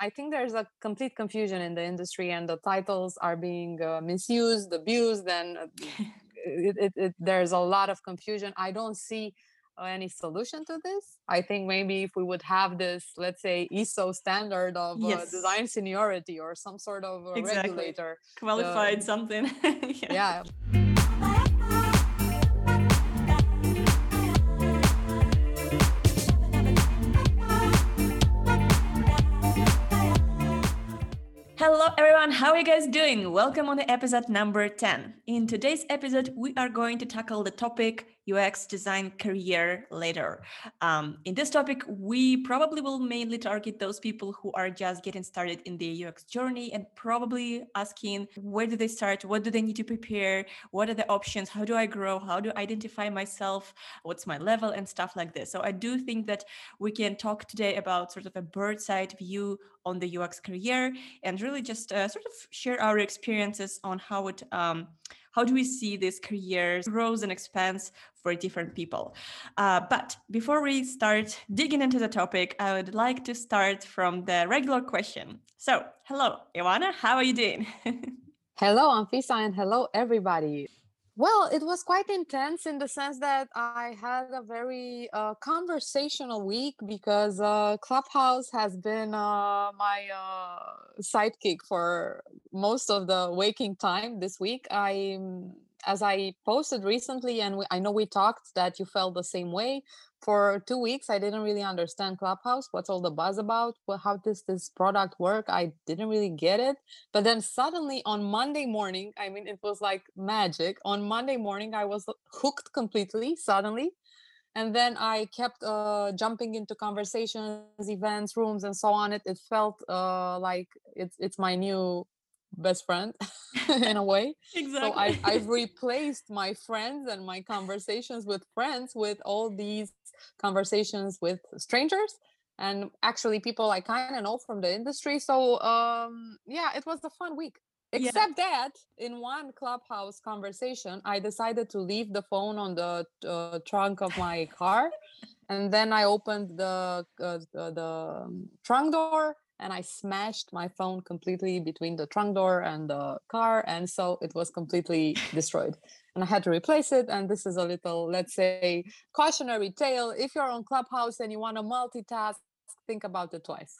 I think there's a complete confusion in the industry, and the titles are being uh, misused, abused, and uh, it, it, it, there's a lot of confusion. I don't see uh, any solution to this. I think maybe if we would have this, let's say, ISO standard of uh, yes. uh, design seniority or some sort of exactly. regulator, qualified something. yeah. yeah. Hello everyone, how are you guys doing? Welcome on the episode number 10. In today's episode, we are going to tackle the topic UX design career later. Um, in this topic, we probably will mainly target those people who are just getting started in the UX journey and probably asking where do they start? What do they need to prepare? What are the options? How do I grow? How do I identify myself? What's my level and stuff like this? So I do think that we can talk today about sort of a bird's eye view on the UX career and really just uh, sort of share our experiences on how it um, how do we see this career grows and expands for different people? Uh, but before we start digging into the topic i would like to start from the regular question. So hello Ioana how are you doing? Hello I'm anfisa and hello everybody well, it was quite intense in the sense that I had a very uh, conversational week because uh, Clubhouse has been uh, my uh, sidekick for most of the waking time this week. I, as I posted recently, and we, I know we talked that you felt the same way for two weeks i didn't really understand clubhouse what's all the buzz about well, how does this product work? I didn't really get it. But then suddenly on monday morning i mean it was like magic. On monday morning i was hooked completely suddenly. And then i kept uh, jumping into conversations events rooms and so on. It, it felt uh, like it's it's my new best friend in a way. exactly. So I, I've replaced my friends and my conversations with friends with all these conversations with strangers and actually people I kind of know from the industry. So um, yeah, it was a fun week. Except yeah. that in one clubhouse conversation, I decided to leave the phone on the uh, trunk of my car. and then I opened the, uh, the, the um, trunk door and I smashed my phone completely between the trunk door and the car. And so it was completely destroyed. And I had to replace it. And this is a little, let's say, cautionary tale. If you're on Clubhouse and you want to multitask, think about it twice.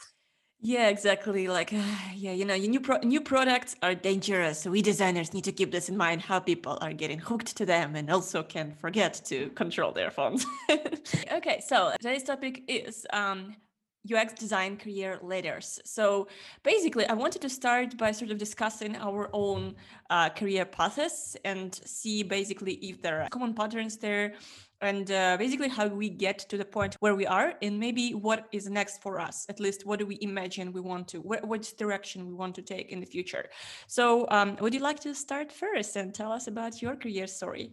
Yeah, exactly. Like, uh, yeah, you know, new pro- new products are dangerous. We designers need to keep this in mind. How people are getting hooked to them, and also can forget to control their phones. okay, so today's topic is um, UX design career ladders. So basically, I wanted to start by sort of discussing our own uh, career paths and see basically if there are common patterns there and uh, basically how we get to the point where we are and maybe what is next for us. At least what do we imagine we want to what, what direction we want to take in the future. So um, would you like to start first and tell us about your career story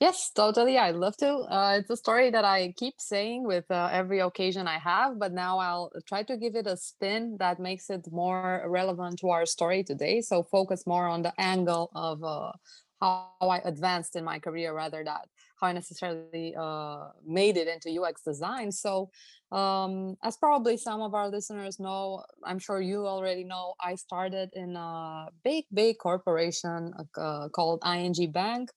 Yes, totally. I'd love to. Uh, it's a story that I keep saying with uh, every occasion I have, but now I'll try to give it a spin that makes it more relevant to our story today. So focus more on the angle of uh, how I advanced in my career rather than how I necessarily uh, made it into UX design. So, um, as probably some of our listeners know, I'm sure you already know, I started in a big, big corporation uh, called ING Bank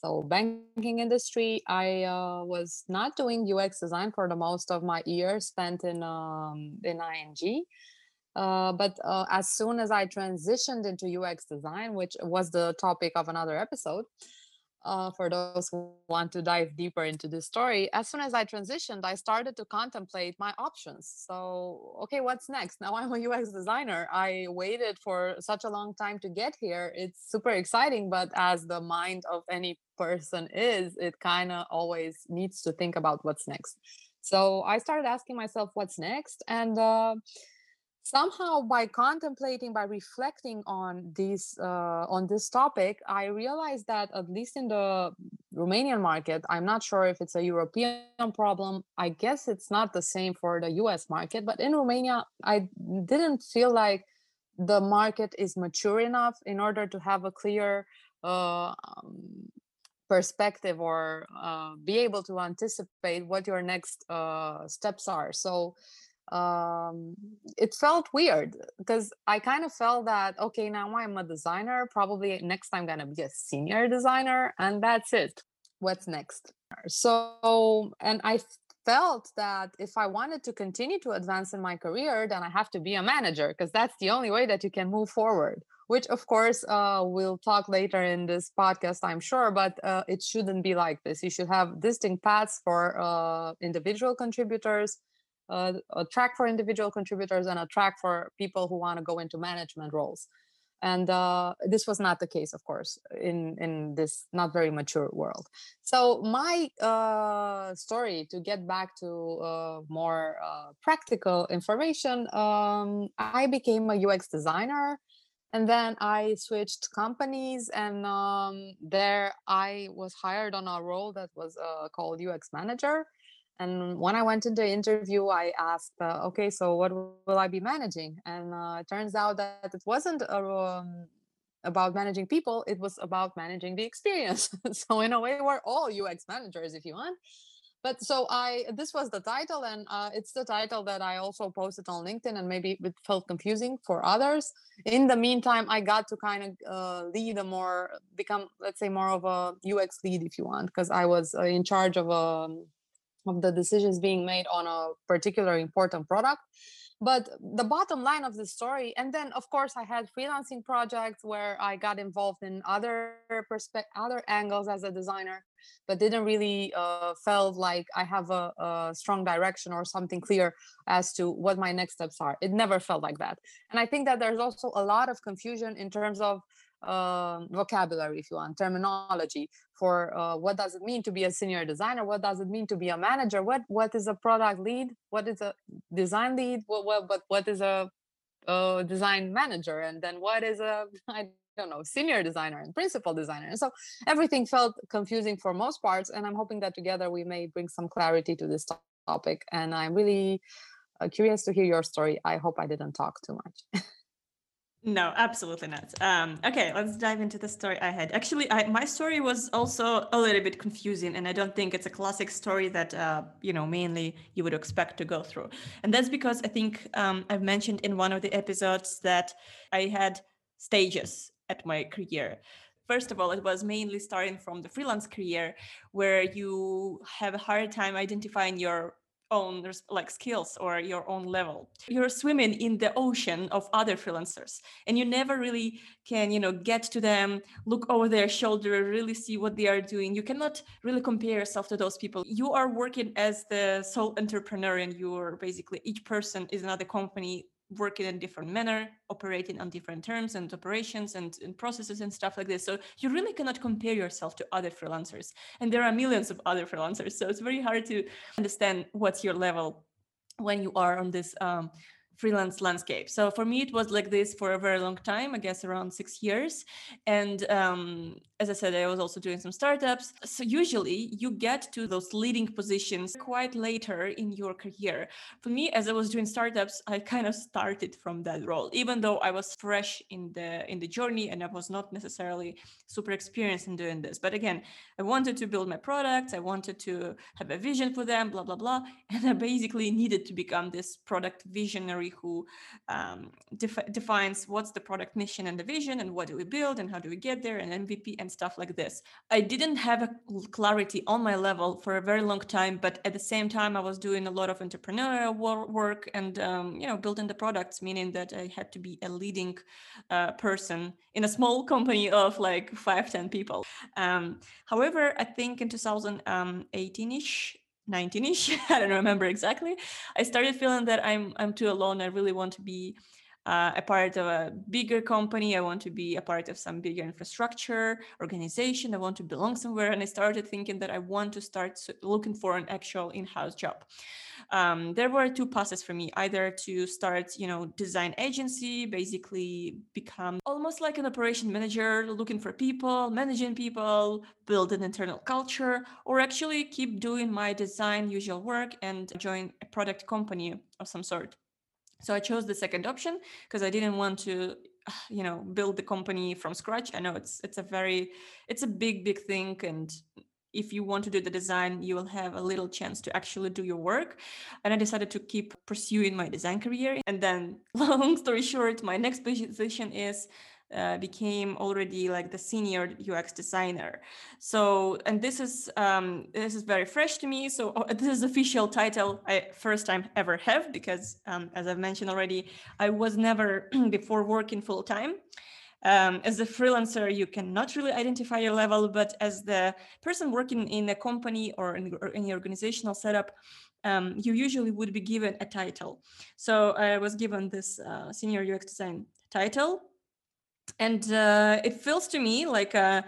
so banking industry i uh, was not doing ux design for the most of my years spent in um, in ing uh, but uh, as soon as i transitioned into ux design which was the topic of another episode uh, for those who want to dive deeper into this story, as soon as I transitioned, I started to contemplate my options. So, okay, what's next? Now I'm a UX designer. I waited for such a long time to get here. It's super exciting, but as the mind of any person is, it kind of always needs to think about what's next. So I started asking myself, what's next? And uh, somehow by contemplating by reflecting on this uh, on this topic i realized that at least in the romanian market i'm not sure if it's a european problem. I guess it's not the same for the us market but in romania i didn't feel like the market is mature enough in order to have a clear uh, um, perspective or uh, be able to anticipate what your next uh, steps are. So um, it felt weird because I kind of felt that okay, now I'm a designer. Probably next time, I'm gonna be a senior designer, and that's it. What's next? So, and I felt that if I wanted to continue to advance in my career, then I have to be a manager because that's the only way that you can move forward. Which, of course, uh, we'll talk later in this podcast, I'm sure, but uh, it shouldn't be like this. You should have distinct paths for uh, individual contributors, uh, a track for individual contributors, and a track for people who want to go into management roles. And uh, this was not the case of course in in this not very mature world. So my uh, story to get back to uh, more uh, practical information um, i became a ux designer and then i switched companies and um, there i was hired on a role that was uh, called ux manager and when I went into the interview, I asked, uh, okay, so what will I be managing? And uh, it turns out that it wasn't a, um, about managing people, it was about managing the experience. so, in a way, we're all UX managers if you want. But so I, this was the title, and uh, it's the title that I also posted on LinkedIn, and maybe it felt confusing for others. In the meantime, I got to kind of uh, lead a more, become, let's say, more of a UX lead if you want, because I was uh, in charge of a um, of the decisions being made on a particular important product. But the bottom line of the story and then of course i had freelancing projects where i got involved in other perspective other angles as a designer but didn't really uh, felt like i have a, a, strong direction or something clear as to what my next steps are. It never felt like that. And i think that there's also a lot of confusion in terms of uh, vocabulary, if you want, terminology for uh, what does it mean to be a senior designer, what does it mean to be a manager, what what is a product lead, what is a design lead, what what what, what is a, a design manager, and then what is a I don't know senior designer and principal designer, and so everything felt confusing for most parts. And I'm hoping that together we may bring some clarity to this topic. And I'm really uh, curious to hear your story. I hope I didn't talk too much. No, absolutely not. Um, okay, let's dive into the story I had. Actually, I, my story was also a little bit confusing, and I don't think it's a classic story that uh, you know mainly you would expect to go through. And that's because I think um, I've mentioned in one of the episodes that I had stages at my career. First of all, it was mainly starting from the freelance career, where you have a hard time identifying your own like skills or your own level. You're swimming in the ocean of other freelancers and you never really can you know get to them look over their shoulder really see what they are doing. You cannot really compare yourself to those people. You are working as the sole entrepreneur and you're basically each person is another company working in a different manner operating on different terms and operations and, and, processes and stuff like this. So you really cannot compare yourself to other freelancers. And there are millions of other freelancers. So it's very hard to understand what's your level when you are on this um, freelance landscape. So for me, it was like this for a very long time, I guess around six years. And um, as I said, I was also doing some startups. So usually you get to those leading positions quite later in your career. For me, as I was doing startups, I kind of started from that role, even though I was fresh in the in the journey and I was not necessarily super experienced in doing this. But again, I wanted to build my products. I wanted to have a vision for them, blah blah blah, and I basically needed to become this product visionary who um, def- defines what's the product mission and the vision and what do we build and how do we get there and MVP and stuff like this. I didn't have a clarity on my level for a very long time, but at the same time, I was doing a lot of entrepreneurial work and um, you know building the products, meaning that I had to be a leading uh, person in a small company of like five ten people. Um, however, I think in 2018ish 19ish i don't remember exactly. I started feeling that i'm i'm too alone. I really want to be uh, a part of a bigger company. I want to be a part of some bigger infrastructure organization. I want to belong somewhere. And i started thinking that i want to start looking for an actual in-house job. Um, there were two paths for me either to start you know design agency basically become almost like an operation manager looking for people managing people build an internal culture or actually keep doing my design usual work and join a product company of some sort so i chose the second option because i didn't want to you know build the company from scratch i know it's it's a very it's a big big thing and if you want to do the design, you will have a little chance to actually do your work. And I decided to keep pursuing my design career. And then, long story short, my next position is uh, became already like the senior UX designer. So, and this is um, this is very fresh to me. So oh, this is official title I first time ever have because um, as I've mentioned already, I was never before working full time. Um, as a freelancer, you cannot really identify your level, but as the person working in a company or in, or organizational setup, um, you usually would be given a title. So I was given this uh, senior UX design title and uh, it feels to me like uh,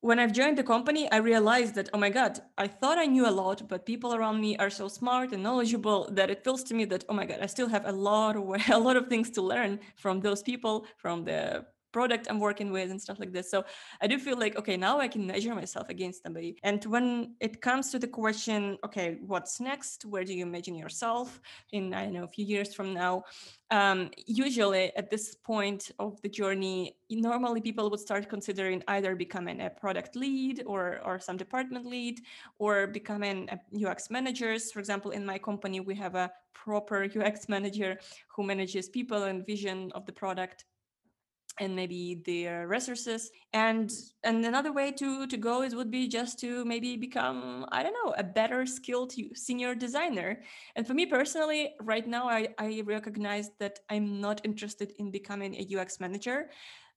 when I've joined the company, I realized that, oh my God, I thought I knew a lot, but people around me are so smart and knowledgeable that it feels to me that, oh my God, I still have a lot of a lot of things to learn from those people, from the product I'm working with and stuff like this. So I do feel like, okay, now I can measure myself against somebody. And when it comes to the question, okay, what's next? Where do you imagine yourself in, I don't know, a few years from now? Um, usually at this point of the journey, normally people would start considering either becoming a product lead or, or some department lead or becoming a UX managers. For example, in my company, we have a proper UX manager who manages people and vision of the product and maybe their resources. And and another way to to go is would be just to maybe become i don't know a better skilled senior designer. And for me personally right now i i recognize that i'm not interested in becoming a ux manager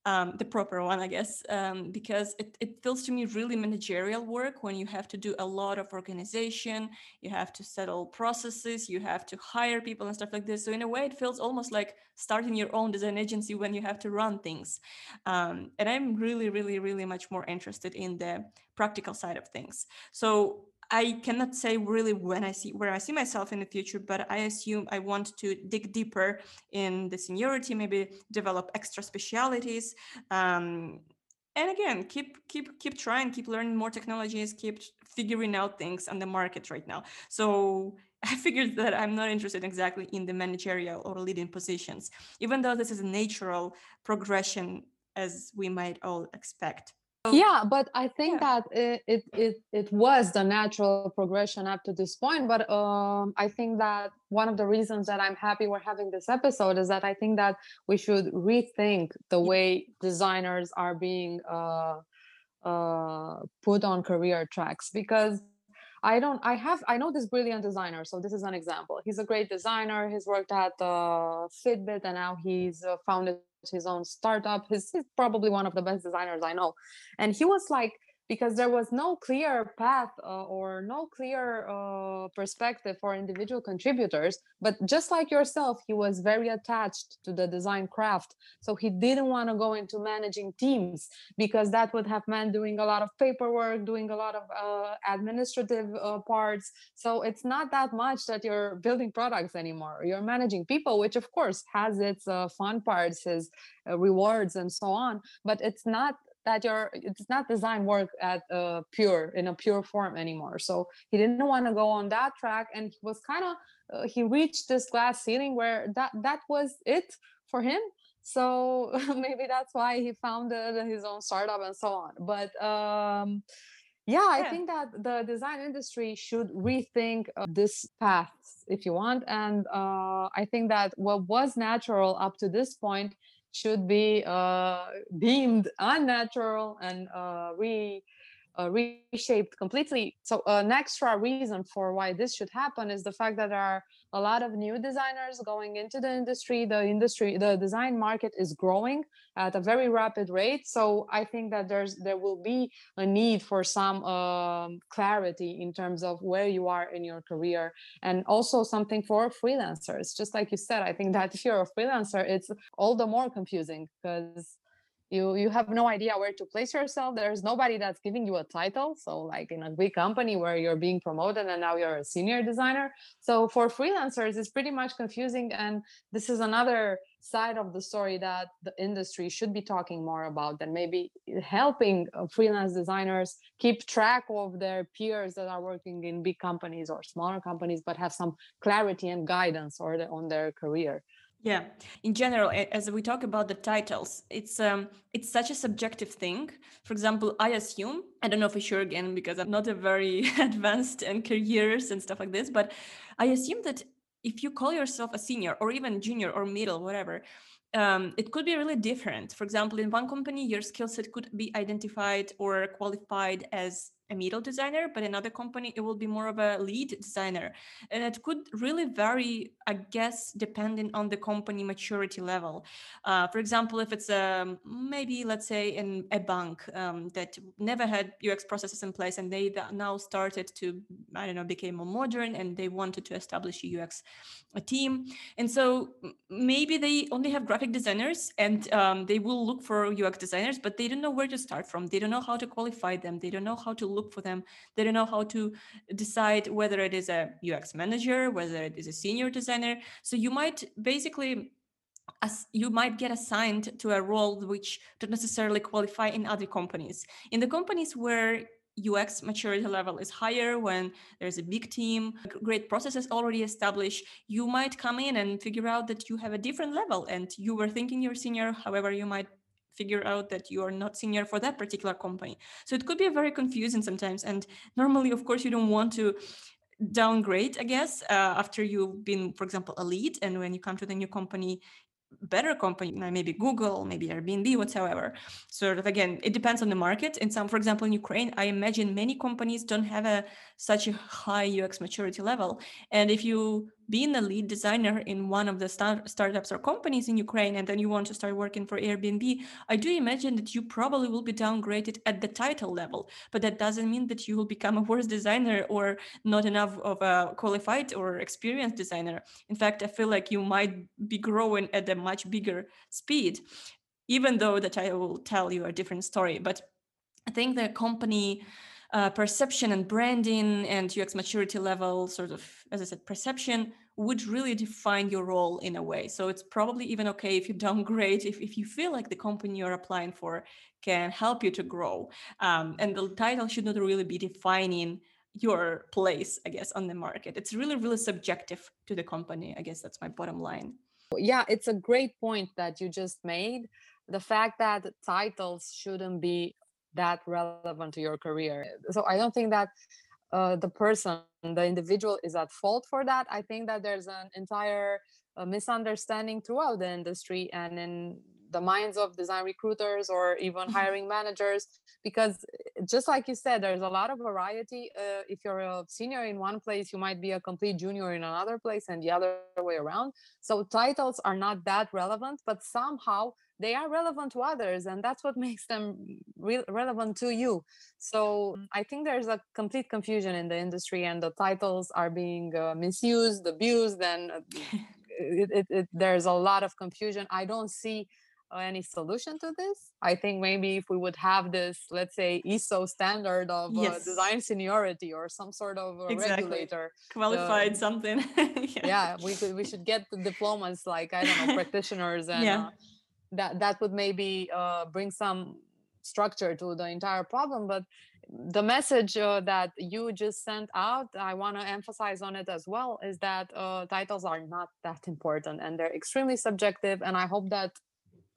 um, the proper one, I guess, um, because it, it feels to me really managerial work when you have to do a lot of organization, you have to settle processes, you have to hire people and stuff like this. So in a way, it feels almost like starting your own design agency when you have to run things. Um, and I'm really, really, really much more interested in the practical side of things. So I cannot say really when I see where I see myself in the future, but I assume I want to dig deeper in the seniority, maybe develop extra specialities. Um, and again, keep keep keep trying, keep learning more technologies, keep figuring out things on the market right now. So I figured that I'm not interested exactly in the managerial or leading positions, even though this is a natural progression as we might all expect yeah but i think yeah. that it, it, it it was the natural progression up to this point but um i think that one of the reasons that i'm happy we're having this episode is that i think that we should rethink the way designers are being uh uh put on career tracks because I don't, I have, I know this brilliant designer. So this is an example. He's a great designer. He's worked at uh, Fitbit and now he's uh, founded his own startup. He's, probably one of the best designers I know. And he was like, because there was no clear path uh, or no clear uh, perspective for individual contributors but just like yourself he was very attached to the design craft. So he didn't want to go into managing teams because that would have meant doing a lot of paperwork doing a lot of uh, administrative uh, parts. So it's not that much that you're building products anymore. You're managing people which of course has its uh, fun parts his uh, rewards and so on but it's not that your it's not design work at uh, pure in a pure form anymore. So he didn't want to go on that track and he was kind of uh, he reached this glass ceiling where that that was it for him. So maybe that's why he founded his own startup and so on. But um yeah, yeah, I think that the design industry should rethink uh, this path, if you want. And uh, I think that what was natural up to this point should be uh, deemed unnatural and uh, re uh, reshaped completely. So an extra reason for why this should happen is the fact that there are a lot of new designers going into the industry. The industry, the design market is growing at a very rapid rate. So I think that there's there will be a need for some um, clarity in terms of where you are in your career, and also something for freelancers. Just like you said, I think that if you're a freelancer, it's all the more confusing because you you have no idea where to place yourself. There's nobody that's giving you a title. So like in a big company where you're being promoted and now you're a senior designer. So for freelancers it's pretty much confusing. And this is another side of the story that the industry should be talking more about and maybe helping uh, freelance designers keep track of their peers that are working in big companies or smaller companies but have some clarity and guidance or on their career Yeah, in general, as we talk about the titles, it's um, it's such a subjective thing. For example, I assume I don't know for sure again because I'm not a very advanced in careers and stuff like this, but I assume that if you call yourself a senior or even junior or middle, whatever, um, it could be really different. For example, in one company, your skill set could be identified or qualified as a middle designer, but another company, it will be more of a lead designer. And it could really vary, I guess, depending on the company maturity level. Uh, for example, if it's a, um, maybe, let's say, in a bank um, that never had UX processes in place and they now started to, I don't know, became more modern and they wanted to establish a UX team. And so maybe they only have graphic designers and um, they will look for UX designers, but they don't know where to start from. They don't know how to qualify them. They don't know how to look for them. They don't know how to decide whether it is a UX manager, whether it is a senior designer. So you might basically as you might get assigned to a role which don't necessarily qualify in other companies. In the companies where UX maturity level is higher, when there's a big team, great processes already established, you might come in and figure out that you have a different level and you were thinking you're senior. However, you might figure out that you are not senior for that particular company. So it could be very confusing sometimes. And normally, of course, you don't want to downgrade, I guess, uh, after you've been, for example, a lead. And when you come to the new company, better company, maybe Google, maybe Airbnb, whatsoever. Sort of again, it depends on the market. In some, for example, in Ukraine, I imagine many companies don't have a such a high UX maturity level. And if you being a lead designer in one of the start- startups or companies in Ukraine, and then you want to start working for Airbnb, I do imagine that you probably will be downgraded at the title level. But that doesn't mean that you will become a worse designer or not enough of a qualified or experienced designer. In fact, I feel like you might be growing at a much bigger speed, even though the title will tell you a different story. But I think the company uh, perception and branding and UX maturity level, sort of, as I said, perception would really define your role in a way. So it's probably even okay if you downgrade, if, if you feel like the company you're applying for can help you to grow. Um, and the title should not really be defining your place, I guess, on the market. It's really, really subjective to the company. I guess that's my bottom line. Yeah, it's a great point that you just made. The fact that titles shouldn't be that relevant to your career. So I don't think that uh, the person, the individual, is at fault for that. I think that there's an entire uh, misunderstanding throughout the industry and in the minds of design recruiters or even mm-hmm. hiring managers because eh, just like you said there's a lot of variety uh, if you're a senior in one place you might be a complete junior in another place and the other way around so titles are not that relevant but somehow they are relevant to others and that's what makes them re- relevant to you so mm. i think there's a complete confusion in the industry and the titles are being uh, misused abused and uh, it, it, it, there's a lot of confusion i don't see uh, any solution to this i think maybe if we would have this let's say iso standard of uh, design seniority or some sort of exactly. regulator qualified something yeah. yeah. we could we should get the diplomas like i don't know practitioners and yeah. That that would maybe uh, bring some structure to the entire problem but the message uh, that you just sent out i want to emphasize on it as well is that uh, titles are not that important and they're extremely subjective and i hope that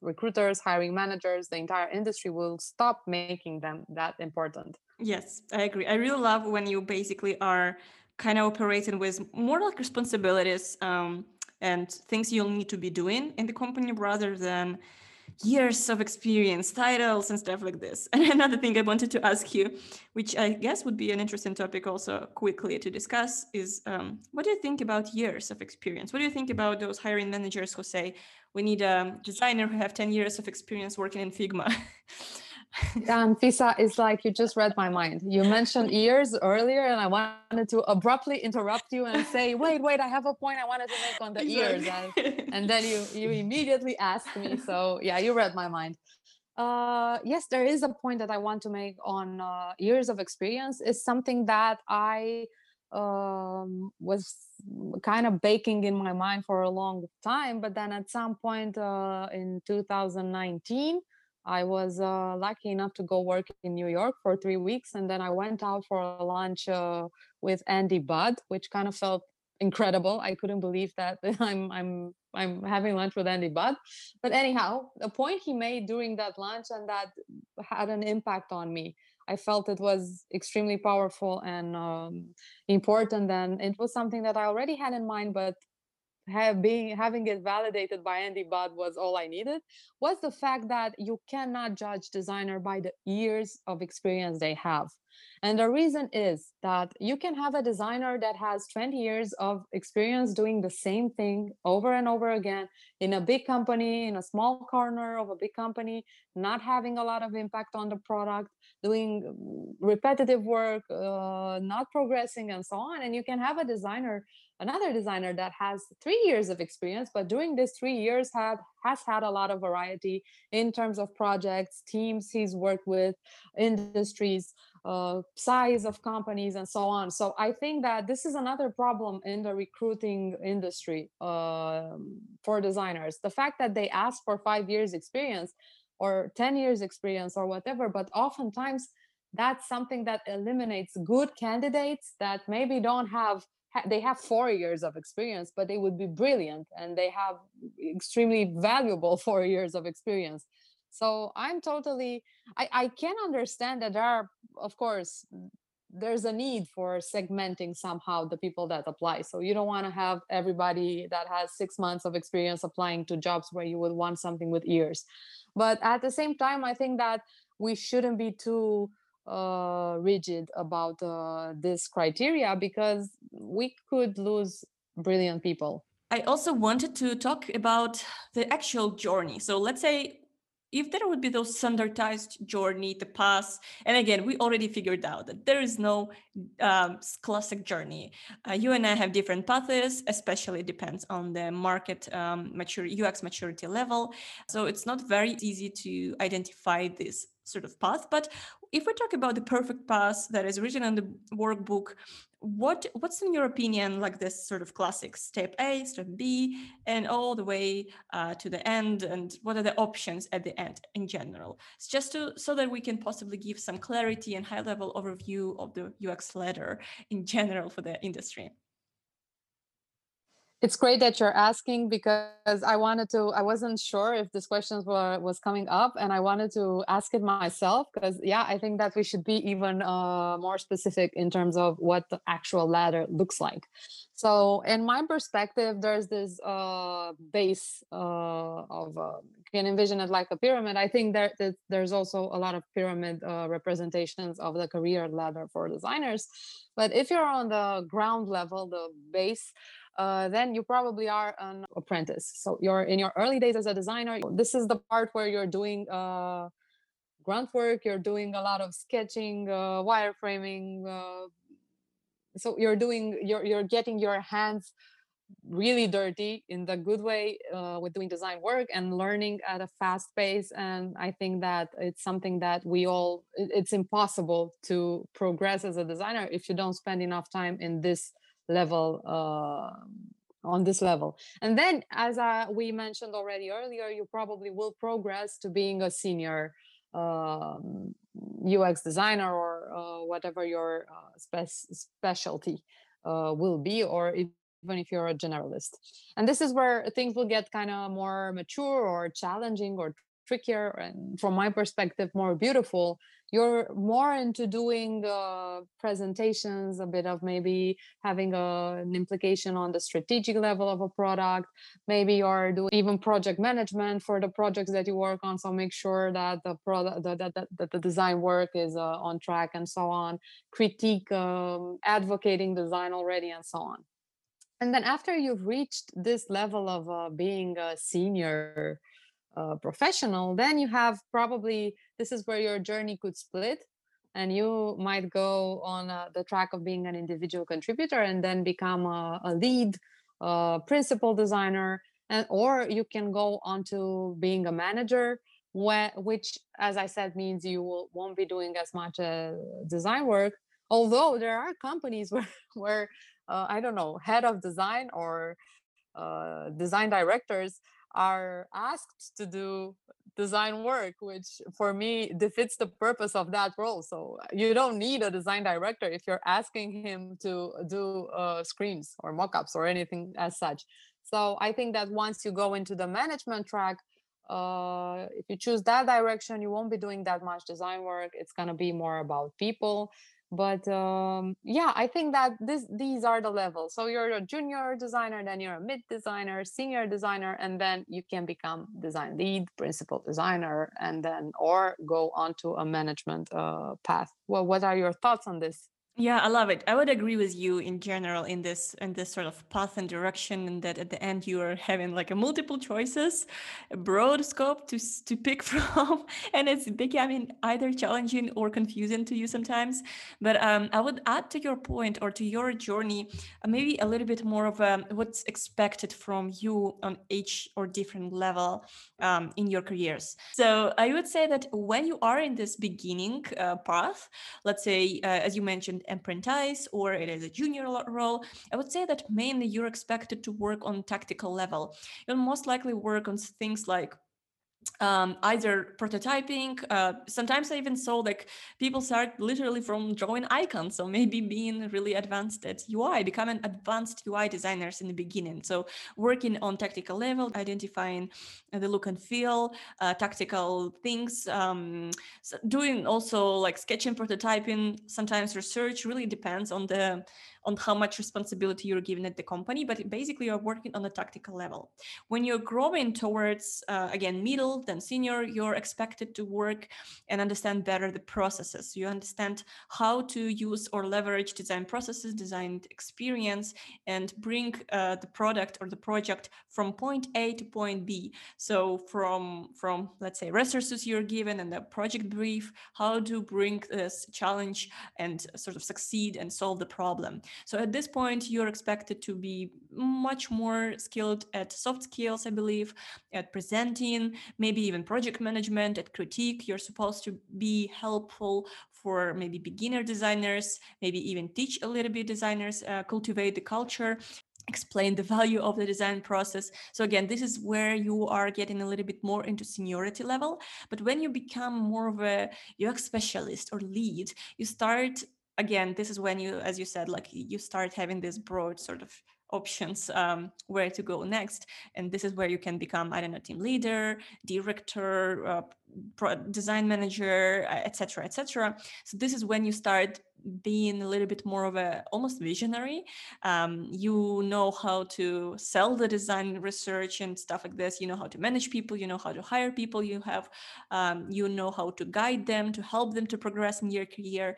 recruiters hiring managers the entire industry will stop making them that important. Yes i agree. I really love when you basically are kind of operating with more like responsibilities um, and things you'll need to be doing in the company rather than years of experience, titles, and stuff like this. And another thing I wanted to ask you, which I guess would be an interesting topic also quickly to discuss, is um, what do you think about years of experience? What do you think about those hiring managers who say we need a designer who have 10 years of experience working in Figma? Anfisa, it's like you just read my mind. You mentioned ears earlier, and I wanted to abruptly interrupt you and say, "Wait, wait, I have a point I wanted to make on the ears," and, and, then you you immediately asked me. So yeah, you read my mind. Uh, yes, there is a point that I want to make on uh, years of experience. Is something that I um, was kind of baking in my mind for a long time, but then at some point uh, in 2019 I was uh, lucky enough to go work in New York for three weeks, and then I went out for a lunch uh, with Andy Budd, which kind of felt incredible. I couldn't believe that I'm I'm I'm having lunch with Andy Budd. But anyhow, the point he made during that lunch and that had an impact on me. I felt it was extremely powerful and um, important, and it was something that I already had in mind, but have being having it validated by Andy Budd was all I needed was the fact that you cannot judge designer by the years of experience they have. And the reason is that you can have a designer that has 20 years of experience doing the same thing over and over again in a big company, in a small corner of a big company, not having a lot of impact on the product, doing repetitive work, uh, not progressing, and so on. And you can have a designer another designer that has three years of experience but during these three years had has had a lot of variety in terms of projects teams he's worked with industries uh, size of companies and so on. So i think that this is another problem in the recruiting industry uh, for designers. The fact that they ask for five years experience or 10 years experience or whatever but oftentimes that's something that eliminates good candidates that maybe don't have they have four years of experience but they would be brilliant and they have extremely valuable four years of experience so i'm totally i, I can understand that there are of course there's a need for segmenting somehow the people that apply so you don't want to have everybody that has six months of experience applying to jobs where you would want something with years but at the same time i think that we shouldn't be too uh, rigid about uh, this criteria because we could lose brilliant people. I also wanted to talk about the actual journey. So let's say if there would be those standardized journey to pass and again we already figured out that there is no um, classic journey. Uh, you and i have different paths especially depends on the market um, mature ux maturity level. So it's not very easy to identify this sort of path. But if we talk about the perfect path that is written in the workbook what what's in your opinion like this sort of classic step a step b and all the way uh, to the end? And what are the options at the end in general? It's just to so that we can possibly give some clarity and high level overview of the ux ladder in general for the industry it's great that you're asking because I wanted to, I wasn't sure if this question were, was coming up and I wanted to ask it myself because yeah, I think that we should be even uh, more specific in terms of what the actual ladder looks like. So in my perspective, there's this uh, base uh, of, uh, you can envision it like a pyramid. I think that, that there's also a lot of pyramid uh, representations of the career ladder for designers. But if you're on the ground level, the base, uh, then you probably are an apprentice. So you're in your early days as a designer. This is the part where you're doing uh, grunt work. You're doing a lot of sketching, uh, wireframing. Uh, so you're doing you're you're getting your hands really dirty in the good way uh, with doing design work and learning at a fast pace and i think that it's something that we all it's impossible to progress as a designer if you don't spend enough time in this level uh, on this level. And then as uh, we mentioned already earlier you probably will progress to being a senior um, ux designer or uh, whatever your uh, spe- specialty uh, will be or even if you're a generalist. And this is where things will get kind of more mature or challenging or trickier and from my perspective more beautiful you're more into doing uh, presentations a bit of maybe having a, an implication on the strategic level of a product. Maybe you're doing even project management for the projects that you work on so make sure that the product that the design work is uh, on track and so on. Critique um, advocating design already and so on. And then after you've reached this level of uh, being a senior uh, professional, then you have probably this is where your journey could split, and you might go on uh, the track of being an individual contributor and then become a, a lead, uh, principal designer, and or you can go on to being a manager, where, which, as I said, means you will, won't be doing as much uh, design work. Although there are companies where where uh, I don't know head of design or design directors are asked to do design work, which for me defeats the purpose of that role. So you don't need a design director if you're asking him to do uh, screens or mockups or anything as such. So I think that once you go into the management track, uh, if you choose that direction, you won't be doing that much design work. It's going to be more about people but um, yeah i think that this these are the levels. So you're a junior designer then you're a mid designer senior designer and then you can become design lead principal designer and then or go on to a management uh, path. Well what are your thoughts on this yeah, I love it. I would agree with you in general in this in this sort of path and direction, and that at the end you are having like a multiple choices, a broad scope to to pick from, and it's becoming either challenging or confusing to you sometimes. But um, I would add to your point or to your journey, uh, maybe a little bit more of um, what's expected from you on each or different level um, in your careers. So I would say that when you are in this beginning uh, path, let's say uh, as you mentioned apprentice or it is a junior role, I would say that mainly you're expected to work on tactical level. You'll most likely work on things like um, either prototyping. Uh, sometimes I even saw like people start literally from drawing icons. So maybe being really advanced at UI, becoming advanced UI designers in the beginning. So working on tactical level, identifying the look and feel, uh, tactical things, um, so doing also like sketching, prototyping, sometimes research. Really depends on the on how much responsibility you're given at the company, but basically you're working on a tactical level. When you're growing towards, uh, again, middle, then senior, you're expected to work and understand better the processes. You understand how to use or leverage design processes, design experience, and bring uh, the product or the project from point A to point B. So from, from let's say, resources you're given and the project brief, how to bring this challenge and sort of succeed and solve the problem. So at this point, you're expected to be much more skilled at soft skills, I believe, at presenting, maybe even project management, at critique. You're supposed to be helpful for maybe beginner designers, maybe even teach a little bit designers, uh, cultivate the culture explain the value of the design process. So again, this is where you are getting a little bit more into seniority level. But when you become more of a UX specialist or lead, you start again, this is when you, as you said, like you start having this broad sort of options um, where to go next. And this is where you can become, I don't know, team leader, director, uh, design manager, etc., etc. So this is when you start being a little bit more of a almost visionary. Um, you know how to sell the design research and stuff like this. You know how to manage people. You know how to hire people. You have, um, you know how to guide them to help them to progress in their career.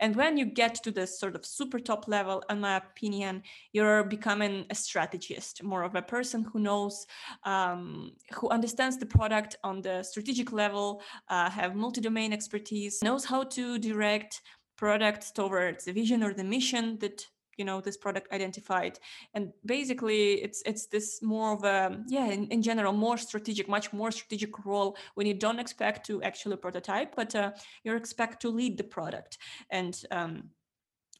And when you get to this sort of super top level, in my opinion, you're becoming a strategist, more of a person who knows, um, who understands the product on the strategic level level, uh, have multi-domain expertise, knows how to direct products towards the vision or the mission that you know this product identified. And basically it's it's this more of a yeah in, in general more strategic much more strategic role when you don't expect to actually prototype but uh, you expect to lead the product. And um,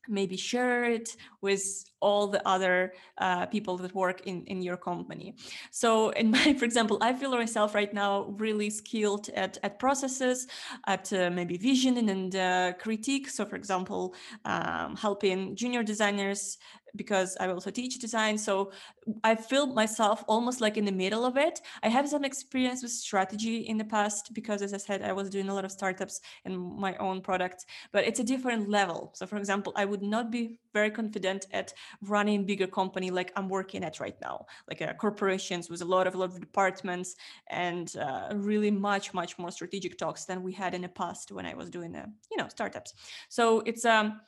maybe share it with all the other uh, people that work in, in your company. So in my, for example, I feel myself right now really skilled at, at processes, at uh, maybe vision and uh, critique. So for example, um, helping junior designers because I also teach design. So I feel myself almost like in the middle of it. I have some experience with strategy in the past because, as I said, I was doing a lot of startups and my own products, but it's a different level. So, for example, I would not be very confident at running bigger company like I'm working at right now, like uh, corporations with a lot of a lot of departments and uh, really much much more strategic talks than we had in the past when I was doing, uh, you know, startups. So it's um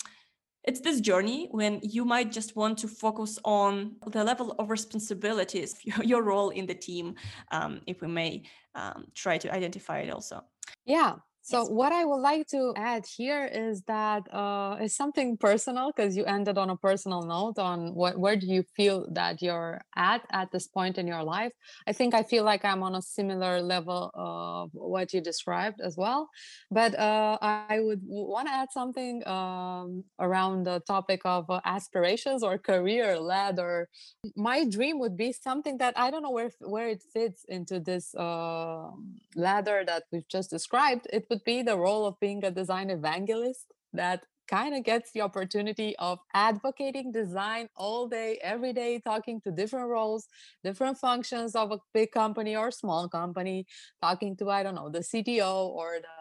it's this journey when you might just want to focus on the level of responsibilities, your role in the team, um, if we may um, try to identify it also. Yeah. So yes. what I would like to add here is that uh, it's something personal because you ended on a personal note on what where do you feel that you're at at this point in your life. I think I feel like I'm on a similar level of what you described as well. But uh, I would want to add something um, around the topic of uh, aspirations or career ladder. My dream would be something that I don't know where where it fits into this uh, ladder that we've just described. It would would be the role of being a design evangelist that kind of gets the opportunity of advocating design all day, every day, talking to different roles, different functions of a big company or small company, talking to, I don't know, the CTO or the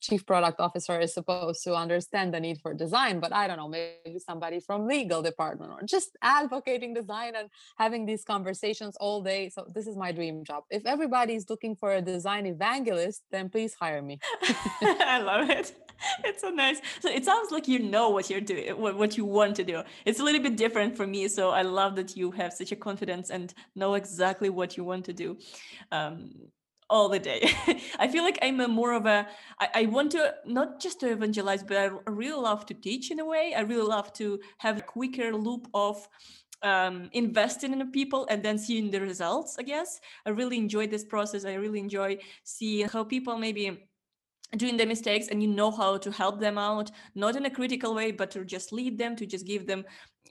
chief product officer is supposed to understand the need for design but i don't know maybe somebody from legal department or just advocating design and having these conversations all day. So this is my dream job. If everybody's looking for a design evangelist then please hire me. I love it. It's so nice. So it sounds like you know what you're doing what, you want to do. It's a little bit different for me so i love that you have such a confidence and know exactly what you want to do. Um, all the day. I feel like I'm a more of a, I, I want to not just to evangelize, but I really love to teach in a way. I really love to have a quicker loop of um, investing in people and then seeing the results, I guess. I really enjoy this process. I really enjoy seeing how people maybe doing the mistakes and you know how to help them out not in a critical way but to just lead them to just give them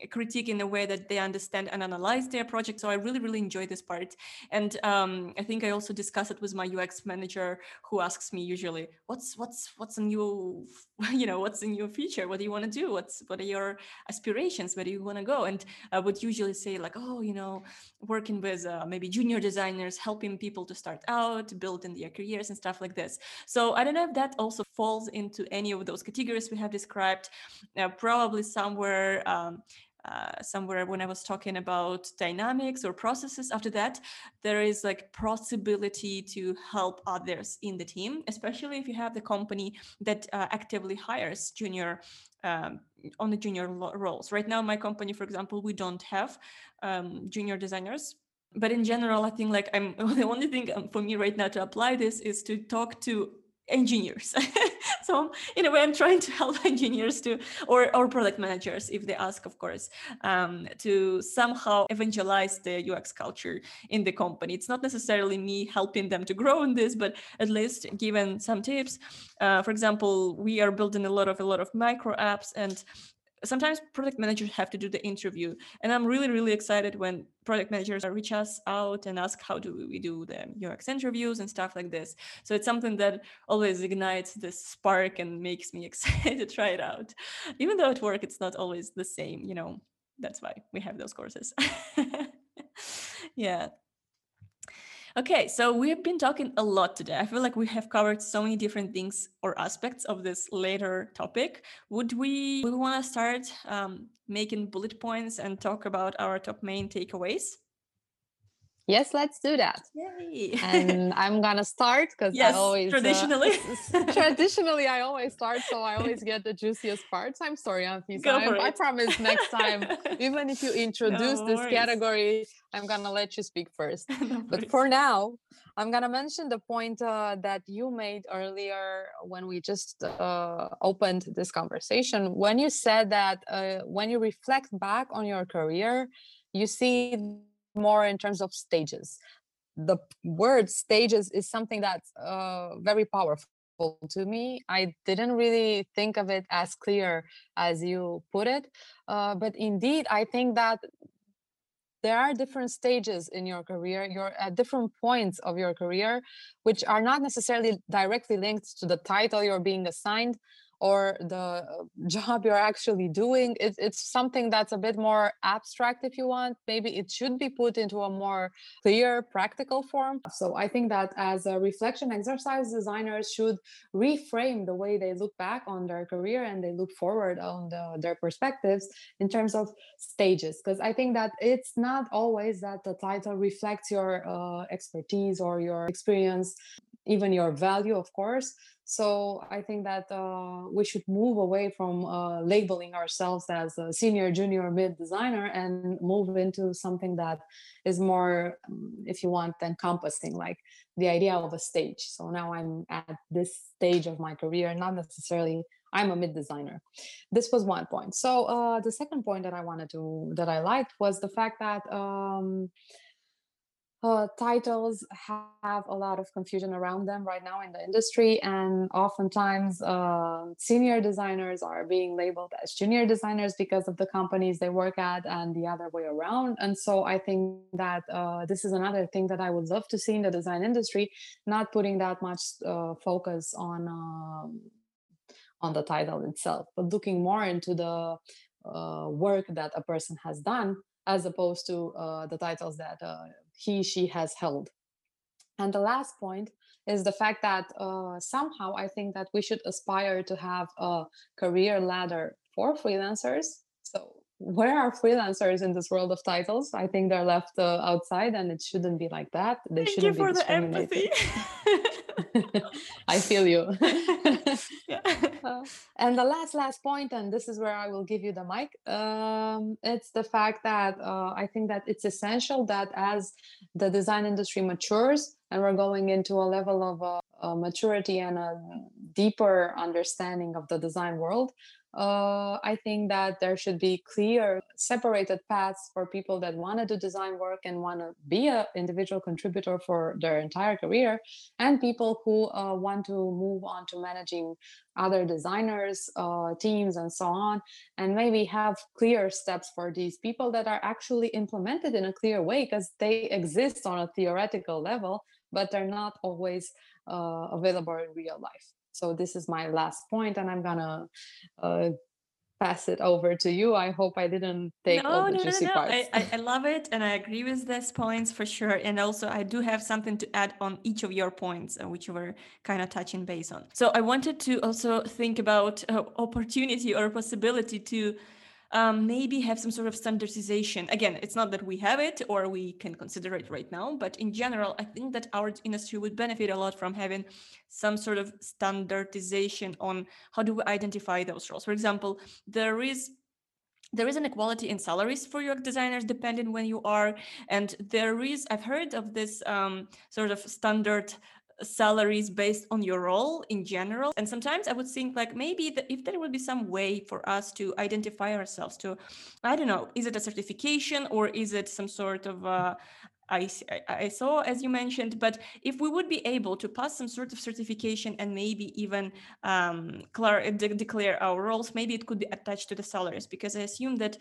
critique in a way that they understand and analyze their project. So I really, really enjoy this part. And um, I think I also discuss it with my UX manager, who asks me usually, "What's what's what's a new, you know, what's a new feature? What do you want to do? What's what are your aspirations? Where do you want to go?" And I would usually say like, "Oh, you know, working with uh, maybe junior designers, helping people to start out, building their careers and stuff like this." So I don't know if that also falls into any of those categories we have described. Uh, probably somewhere. Um, uh, somewhere when I was talking about dynamics or processes. After that, there is like possibility to help others in the team, especially if you have the company that uh, actively hires junior um, on the junior roles. Right now, my company, for example, we don't have um, junior designers but in general i think like i'm the only thing um, for me right now to apply this is to talk to engineers so in a way i'm trying to help engineers to or, or product managers if they ask of course um, to somehow evangelize the ux culture in the company. It's not necessarily me helping them to grow in this but at least given some tips. Uh, for example we are building a lot of a lot of micro apps and sometimes product managers have to do the interview. And i'm really really excited when product managers reach us out and ask how do we do the ux interviews and stuff like this? So it's something that always ignites this spark and makes me excited to try it out. Even though at work it's not always the same you know that's why we have those courses. Yeah Okay, so we've been talking a lot today. I feel like we have covered so many different things or aspects of this later topic. Would we, we want to start um, making bullet points and talk about our top main takeaways? Yes, let's do that. Yay. and I'm gonna start because yes, I always uh, traditionally uh, traditionally I always start, so I always get the juiciest parts. I'm sorry, Anfisa. I, I promise next time, even if you introduce no this category, I'm gonna let you speak first. no but for now, I'm gonna mention the point uh, that you made earlier when we just uh, opened this conversation. When you said that uh, when you reflect back on your career, you see more in terms of stages. The word stages is something that's uh, very powerful to me. I didn't really think of it as clear as you put it. Uh, but indeed, I think that there are different stages in your career. You're at different points of your career, which are not necessarily directly linked to the title you're being assigned, or the uh, job you're actually doing it, it's something that's a bit more abstract if you want. Maybe it should be put into a more clear practical form. So i think that as a reflection exercise designers should reframe the way they look back on their career and they look forward on the, their perspectives in terms of stages. Because i think that it's not always that the title reflects your uh, expertise or your experience even your value, of course. So I think that uh, we should move away from uh, labeling ourselves as a senior, junior, mid designer and move into something that is more, um, if you want, encompassing, like the idea of a stage. So now I'm at this stage of my career, not necessarily I'm a mid designer. This was one point. So uh, the second point that I wanted to that I liked was the fact that um, uh, titles have a lot of confusion around them right now in the industry, and oftentimes uh, senior designers are being labeled as junior designers because of the companies they work at, and the other way around. And so I think that uh, this is another thing that I would love to see in the design industry, not putting that much uh, focus on um, on the title itself, but looking more into the uh, work that a person has done as opposed to uh, the titles that he she has held. And the last point is the fact that uh, somehow i think that we should aspire to have a career ladder for freelancers. So where are freelancers in this world of titles i think they're left uh, outside and it shouldn't be like that they Thank shouldn't you for be the empathy I feel you. yeah. uh, and the last, last point, and this is where I will give you the mic. Um, it's the fact that uh, I think that it's essential that as the design industry matures and we're going into a level of uh, maturity and a deeper understanding of the design world, uh, I think that there should be clear, separated paths for people that want to do design work and want to be an individual contributor for their entire career, and people who uh, want to move on to managing other designers, uh, teams, and so on, and maybe have clear steps for these people that are actually implemented in a clear way because they exist on a theoretical level, but they're not always uh, available in real life. So this is my last point, and I'm gonna uh, pass it over to you. I hope I didn't take no, all the no, juicy no, no. parts. I, I, love it, and I agree with these points for sure. And also, I do have something to add on each of your points, uh, which you were kind of touching base on. So I wanted to also think about uh, opportunity or possibility to um, maybe have some sort of standardization. Again, it's not that we have it or we can consider it right now, but in general, I think that our industry would benefit a lot from having some sort of standardization on how do we identify those roles. For example, there is there is an equality in salaries for UX designers depending when you are and there is i've heard of this um, sort of standard salaries based on your role in general. And sometimes i would think like maybe the, if there would be some way for us to identify ourselves to i don't know is it a certification or is it some sort of uh, I, I saw as you mentioned but if we would be able to pass some sort of certification and maybe even um, de- declare our roles maybe it could be attached to the salaries because i assume that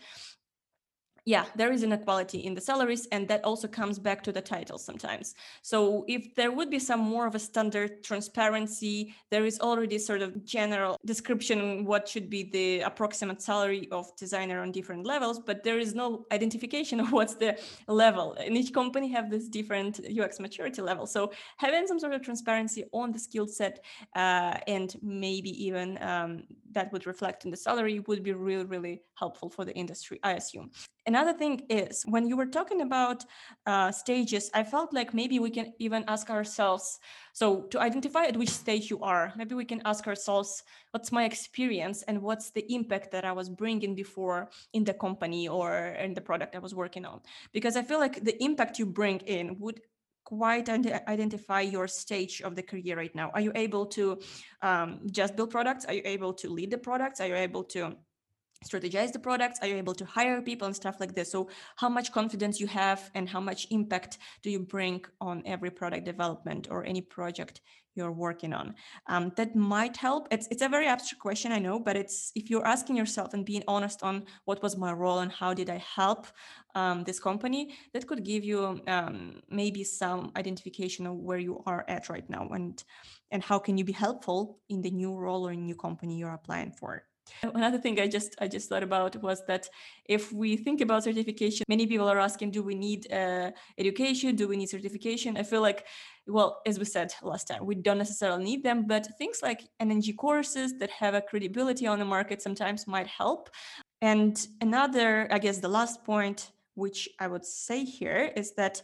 yeah, there is inequality in the salaries, and that also comes back to the titles sometimes. So if there would be some more of a standard transparency, there is already sort of general description what should be the approximate salary of designer on different levels, but there is no identification of what's the level. And each company have this different UX maturity level. So having some sort of transparency on the skill set uh, and maybe even um, that would reflect in the salary would be really, really helpful for the industry, I assume. Another thing is when you were talking about uh, stages, I felt like maybe we can even ask ourselves so, to identify at which stage you are, maybe we can ask ourselves what's my experience and what's the impact that I was bringing before in the company or in the product I was working on. Because I feel like the impact you bring in would quite identify your stage of the career right now. Are you able to um, just build products? Are you able to lead the products? Are you able to strategize the products are you able to hire people and stuff like this so how much confidence you have and how much impact do you bring on every product development or any project you're working on. Um, that might help. It's, it's a very abstract question i know but it's if you're asking yourself and being honest on what was my role and how did i help um, this company that could give you um, maybe some identification of where you are at right now and and how can you be helpful in the new role or in new company you're applying for Another thing I just I just thought about was that if we think about certification, many people are asking, do we need uh, education? Do we need certification? I feel like, well, as we said last time, we don't necessarily need them, but things like NNG courses that have a credibility on the market sometimes might help. And another, I guess, the last point which I would say here is that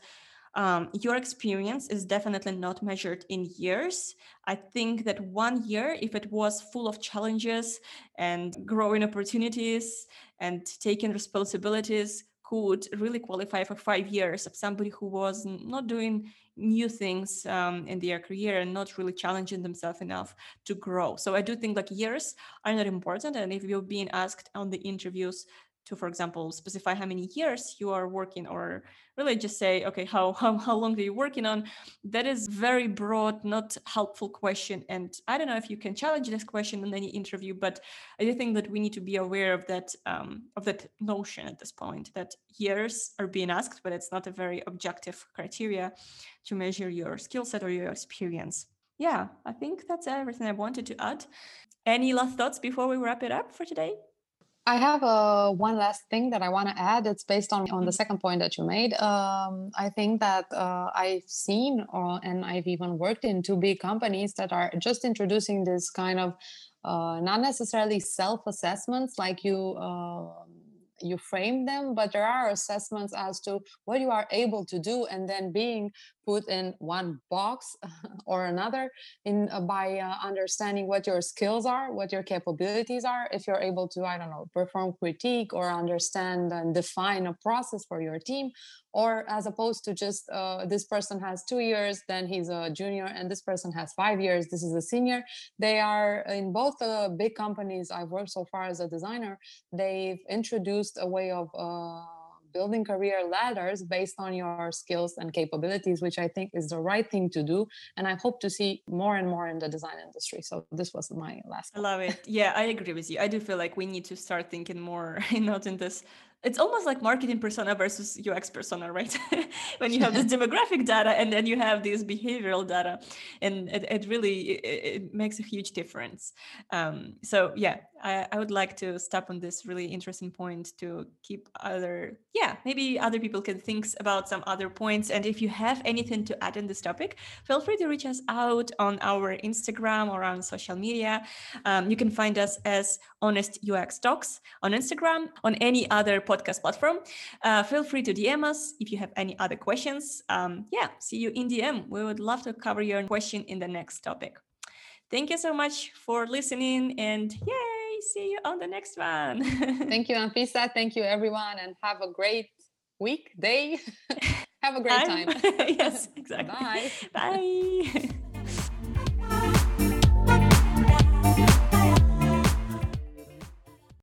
um, your experience is definitely not measured in years. I think that one year, if it was full of challenges and growing opportunities and taking responsibilities, could really qualify for five years of somebody who was not doing new things um, in their career and not really challenging themselves enough to grow. So I do think like years are not important. And if you're being asked on the interviews to for example specify how many years you are working or really just say okay how how, how long are you working on? That is very broad not helpful question. And i don't know if you can challenge this question in any interview but i do think that we need to be aware of that um, of that notion at this point that years are being asked but it's not a very objective criteria to measure your skill set or your experience. Yeah i think that's everything i wanted to add. Any last thoughts before we wrap it up for today I have uh, one last thing that I want to add. It's based on on the mm-hmm. second point that you made. Um, I think that uh, I've seen or, and I've even worked in two big companies that are just introducing this kind of uh, not necessarily self assessments like you um, you frame them but there are assessments as to what you are able to do and then being put in one box or another in uh, by uh, understanding what your skills are what your capabilities are. If you're able to i don't know perform critique or understand and define a process for your team or as opposed to just uh, this person has two years then he's a junior and this person has five years this is a senior. They are in both the big companies i've worked so far as a designer they've introduced a way of uh, building career ladders based on your skills and capabilities, which I think is the right thing to do. And I hope to see more and more in the design industry. So this was my last. I love it. Yeah, I agree with you. I do feel like we need to start thinking more, not in this it's almost like marketing persona versus UX persona, right? when you have this demographic data and then you have this behavioral data, and it, it really it, it, makes a huge difference. Um, so yeah, I, I, would like to stop on this really interesting point to keep other yeah maybe other people can think about some other points. And if you have anything to add in this topic, feel free to reach us out on our Instagram or on social media. Um, you can find us as Honest UX Talks on Instagram on any other podcast platform. Uh, feel free to DM us if you have any other questions. Um, yeah, see you in DM. We would love to cover your question in the next topic. Thank you so much for listening and yay, see you on the next one. Thank you, Anfisa. Thank you, everyone, and have a great week, day. have a great time. yes, exactly. Bye. Bye.